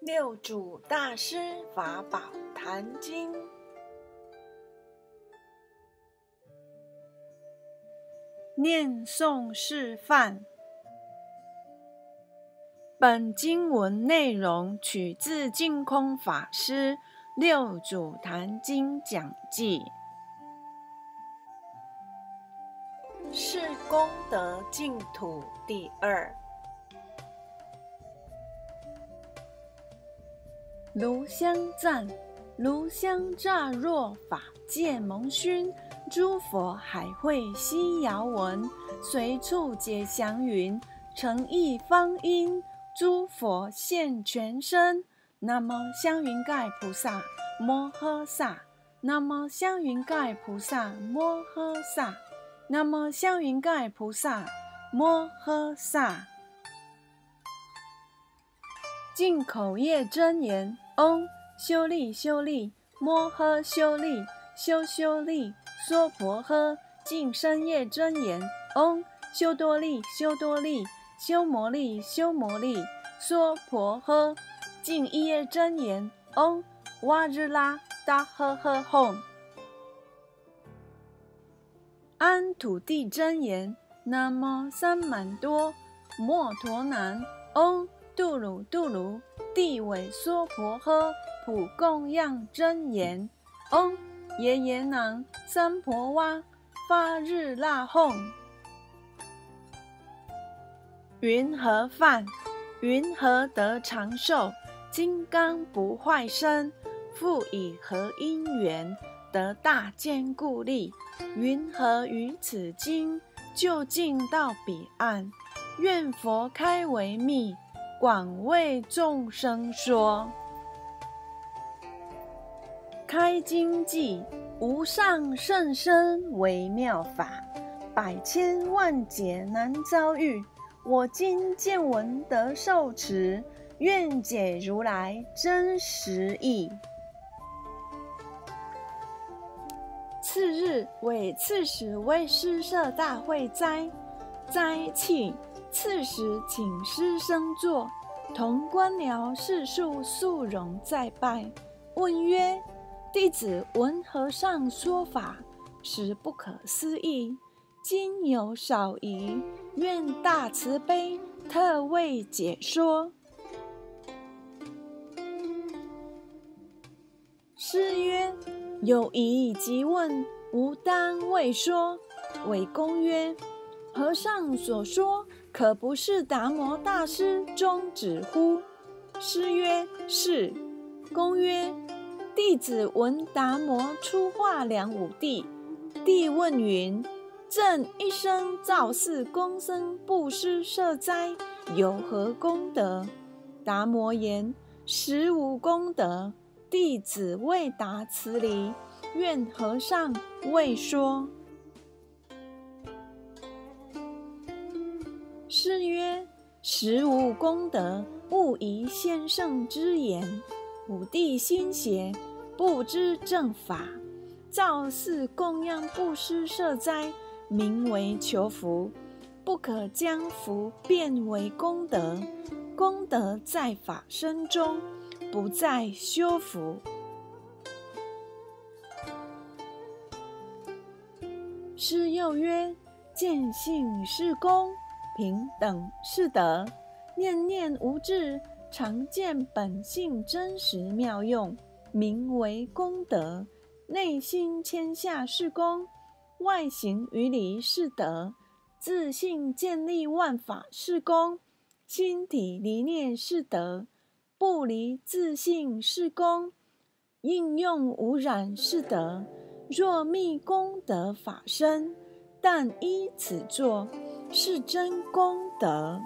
六祖大师法宝坛经，念诵示范。本经文内容取自净空法师《六祖坛经讲记》，是功德净土第二。炉香赞，炉香乍若法界蒙熏，诸佛海会悉遥闻，随处解祥云，诚意方音，诸佛现全身。南无香云盖菩萨摩诃萨，南无香云盖菩萨摩诃萨，南无香云盖菩萨摩诃萨。进口业真言：嗡修利修利摩诃修利修修利娑婆诃。净身业真言：嗡修多利修多利修摩利修摩利娑婆诃。净一业真言：嗡哇日拉达呵呵吽。安土地真言：南无三满多摩陀南。嗡。度鲁度鲁，地尾娑婆诃，普供养真言，嗡耶耶囊三婆哇，发日那哄。云何饭？云何得长寿？金刚不坏身，复以何因缘得大坚固力？云何于此经就近到彼岸？愿佛开为密。广为众生说，开经记无上甚深微妙法，百千万劫难遭遇。我今见闻得受持，愿解如来真实义。次日为刺史为诗社大会斋斋庆。次时，请师生坐，同官僚士庶肃容再拜。问曰：“弟子闻和尚说法，实不可思议。今有少疑，愿大慈悲，特为解说。”师曰：“有疑即问，无当未说。”韦公曰：“和尚所说。”可不是达摩大师中指乎？师曰：是。公曰：弟子闻达摩出化梁武帝，帝问云：朕一生造寺供僧布施设斋，有何功德？达摩言：实无功德。弟子未达此理，愿和尚为说。诗曰：“实无功德，勿疑先生之言。武帝心邪，不知正法，造寺供养布施设斋，名为求福，不可将福变为功德。功德在法身中，不在修福。”诗又曰：“见性是功。”平等是德，念念无智，常见本性真实妙用，名为功德。内心谦下是功，外形于理是德。自信建立万法是功，心体离念是德。不离自信是功，应用无染是德。若密功德法身，但依此作。是真功德。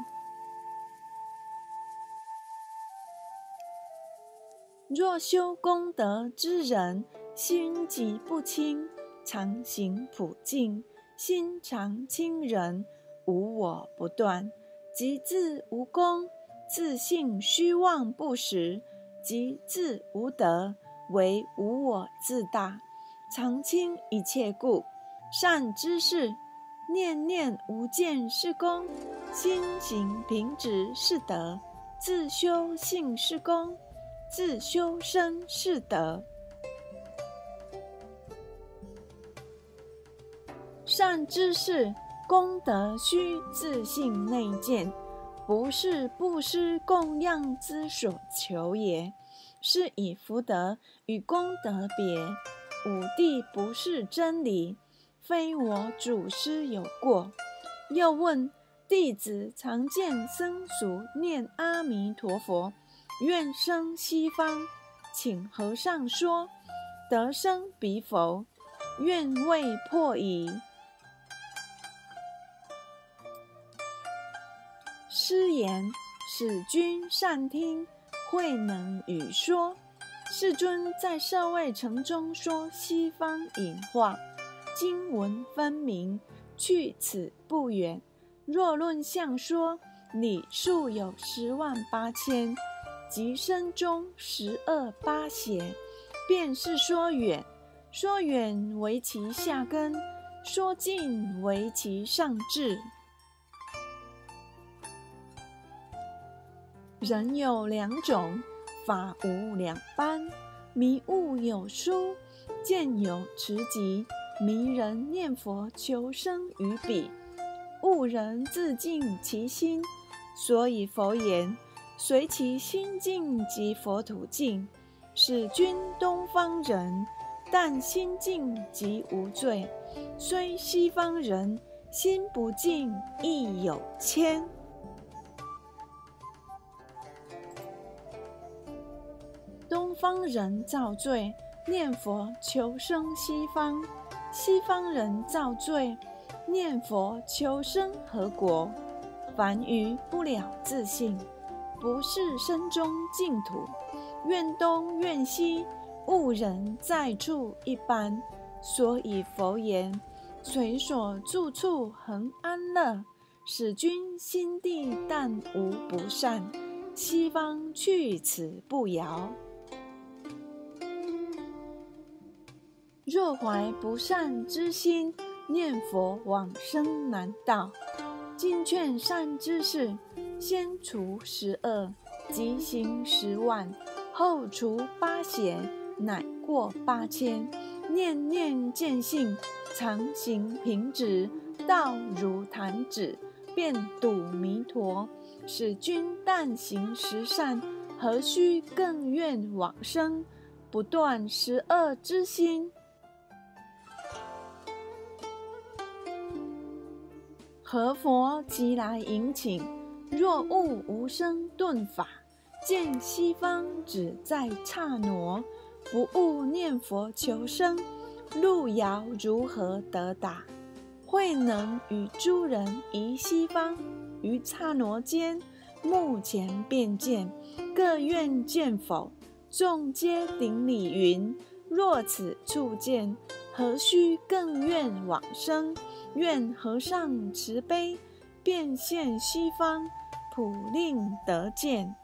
若修功德之人，心即不清，常行普净，心常清人，无我不断，即自无功；自信虚妄不实，即自无德，为无我自大，常清一切故，善知识。念念无间是功，心行平直是德，自修性是功，自修身是德。善知识，功德须自性内见，不是布施供养之所求也。是以福德与功德别。五谛不是真理，非我祖师有过。又问弟子常见僧俗念阿弥陀佛，愿生西方，请和尚说得生彼否？愿未破矣。师言：使君善听，慧能语说。世尊在舍卫城中说西方隐话，经文分明，去此不远。若论相说，里数有十万八千，即身中十二八邪，便是说远。说远为其下根，说近为其上智。人有两种。法无两般，迷悟有疏，见有持疾。迷人念佛求生于彼，悟人自净其心。所以佛言：随其心境即佛土净。使君东方人，但心净即无罪；虽西方人，心不净亦有愆。方人造罪，念佛求生西方；西方人造罪，念佛求生何国？凡愚不了自性，不是身中净土。愿东愿西，悟人在处一般。所以佛言：随所住处恒安乐，使君心地但无不善。西方去此不遥。若怀不善之心，念佛往生难道。今劝善知识，先除十恶，即行十万；后除八邪，乃过八千。念念见性，常行平直，道如弹指，便睹弥陀。使君但行十善，何须更愿往生？不断十恶之心。何佛即来迎请？若悟无生顿法，见西方只在刹那。不悟念佛求生，路遥如何得达？慧能与诸人移西方，于刹那间，目前便见，各愿见否？众皆顶礼云：若此处见，何须更愿往生？愿和尚慈悲，变现西方，普令得见。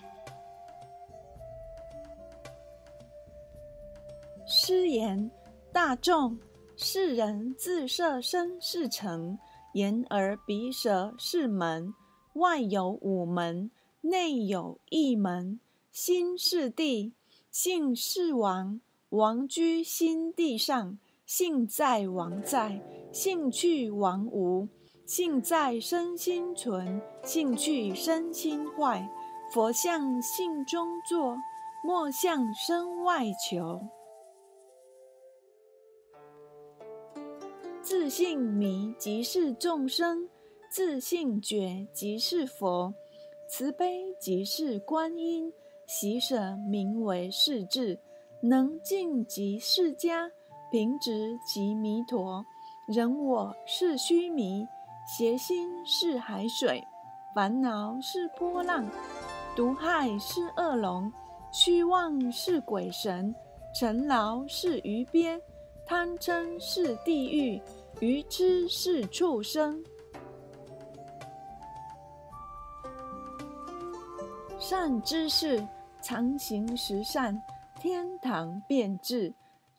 诗言：大众，世人自设身是城，言而鼻舌是门，外有五门，内有一门。心是地，性是王，王居心地上，性在王在。性去王无，性在身心存；性去身心坏。佛向性中坐，莫向身外求。自性迷即是众生，自性觉即是佛。慈悲即是观音，喜舍名为世智。能尽即是家，平直即弥陀。人我是虚迷，邪心是海水，烦恼是波浪，毒害是恶龙，虚妄是鬼神，尘劳是鱼鳖，贪嗔是地狱，愚痴是畜生。善知识，常行十善，天堂变质；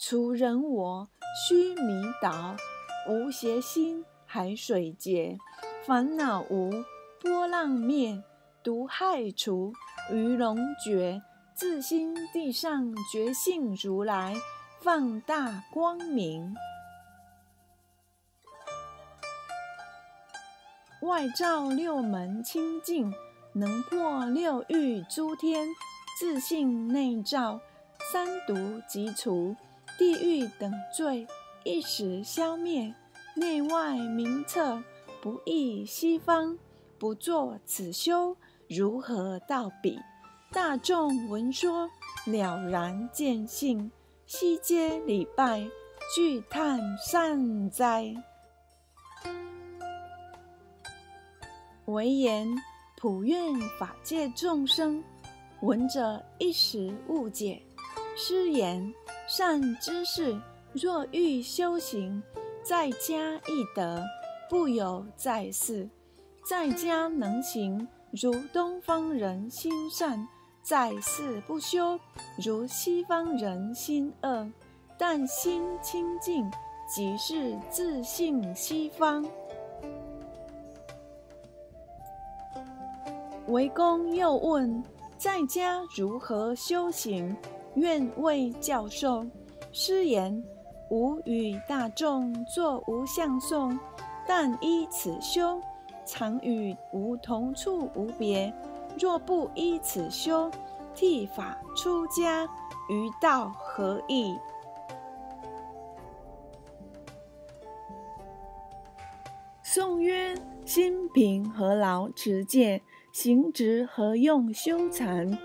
除人我，须弥倒。无邪心，海水结；烦恼无，波浪灭；毒害除，鱼龙绝；自心地上觉性如来，放大光明。外照六门清净，能破六欲诸天；自性内照三毒即除，地狱等罪一时消灭。内外明彻，不异西方。不作此修，如何到彼？大众闻说，了然见性，悉皆礼拜，具叹善哉。唯言普愿法界众生，闻者一时误解。失言善知识，若欲修行，在家易得，不有在世。在家能行，如东方人心善；在世不修，如西方人心恶。但心清净，即是自性西方。为公又问：在家如何修行？愿为教授。师言：吾与大众作无相颂，但依此修，常与吾同处无别。若不依此修，剃法出家，于道何益？宋曰：心平何劳持戒？行直何用修禅？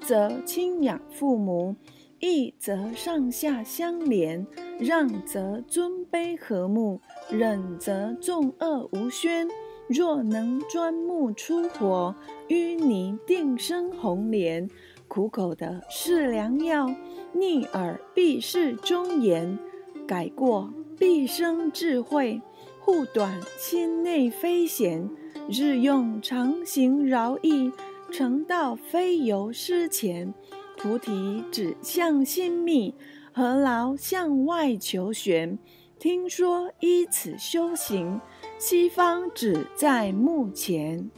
则亲养父母，义则上下相连，让则尊卑和睦，忍则众恶无宣。若能钻木出火，淤泥定生红莲。苦口的是良药，逆耳必是忠言。改过必生智慧，护短心内非贤。日用常行饶益，成道非由师前。菩提指向心密，何劳向外求玄？听说依此修行，西方只在目前。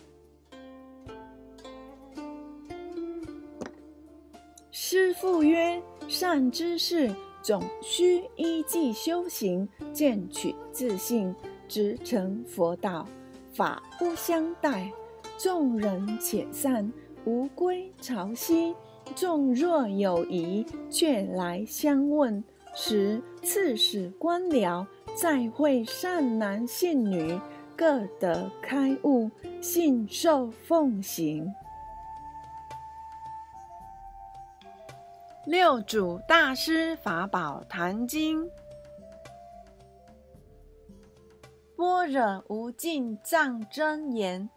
师父曰：善知识，总须依计修行，渐取自信，直成佛道。法不相待，众人且散，吾归朝夕。众若有疑，却来相问。时刺史官僚，再会善男信女，各得开悟，信受奉行。六祖大师法宝坛经。般若无尽藏真言，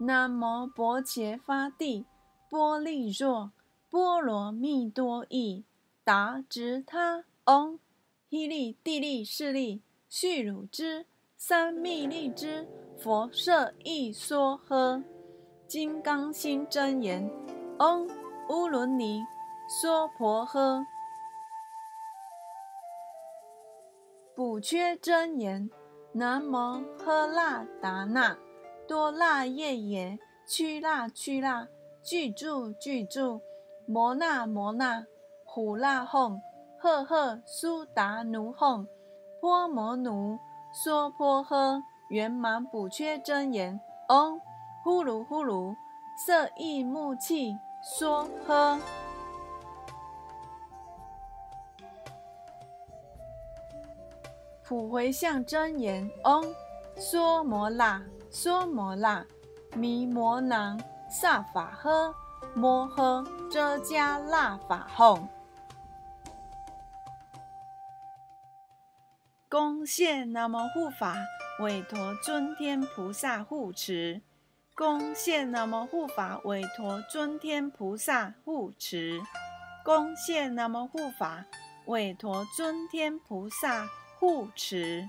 南无薄伽伐帝，波利若波罗蜜多依，达直他唵，依利地利势利，续汝之三密利之佛舍益娑诃，金刚心真言，唵乌伦尼娑婆诃，补缺真言。南无喝腊达那多腊夜耶屈腊屈腊具住具住摩那摩那呼腊吽赫赫苏达奴哄波摩奴娑婆诃圆满补缺真言唵呼噜呼噜色意木气娑诃。普回向真言：唵，娑摩那，娑摩那，弥摩囊萨法诃，摩诃遮迦那法吽。恭谢南无护法韦陀尊天菩萨护持。恭谢南无护法韦陀尊天菩萨护持。恭谢南无护法韦陀尊天菩萨。护持。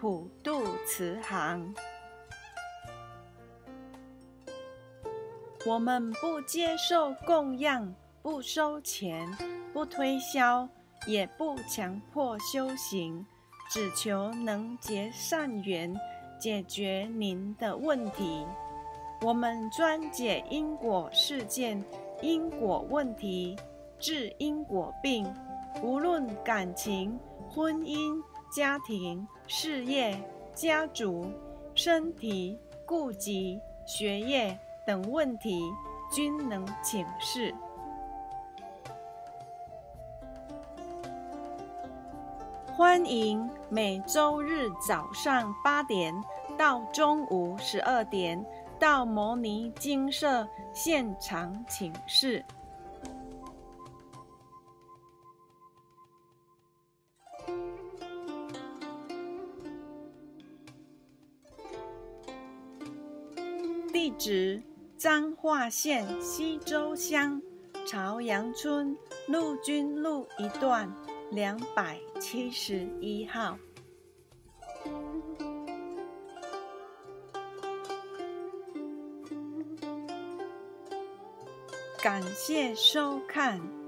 普渡慈航。我们不接受供养，不收钱，不推销，也不强迫修行，只求能结善缘，解决您的问题。我们专解因果事件、因果问题，治因果病，无论感情、婚姻、家庭、事业、家族、身体、顾及、学业。等问题均能请示。欢迎每周日早上八点到中午十二点到摩尼精舍现场请示。地址。彰化县西周乡朝阳村陆军路一段两百七十一号。感谢收看。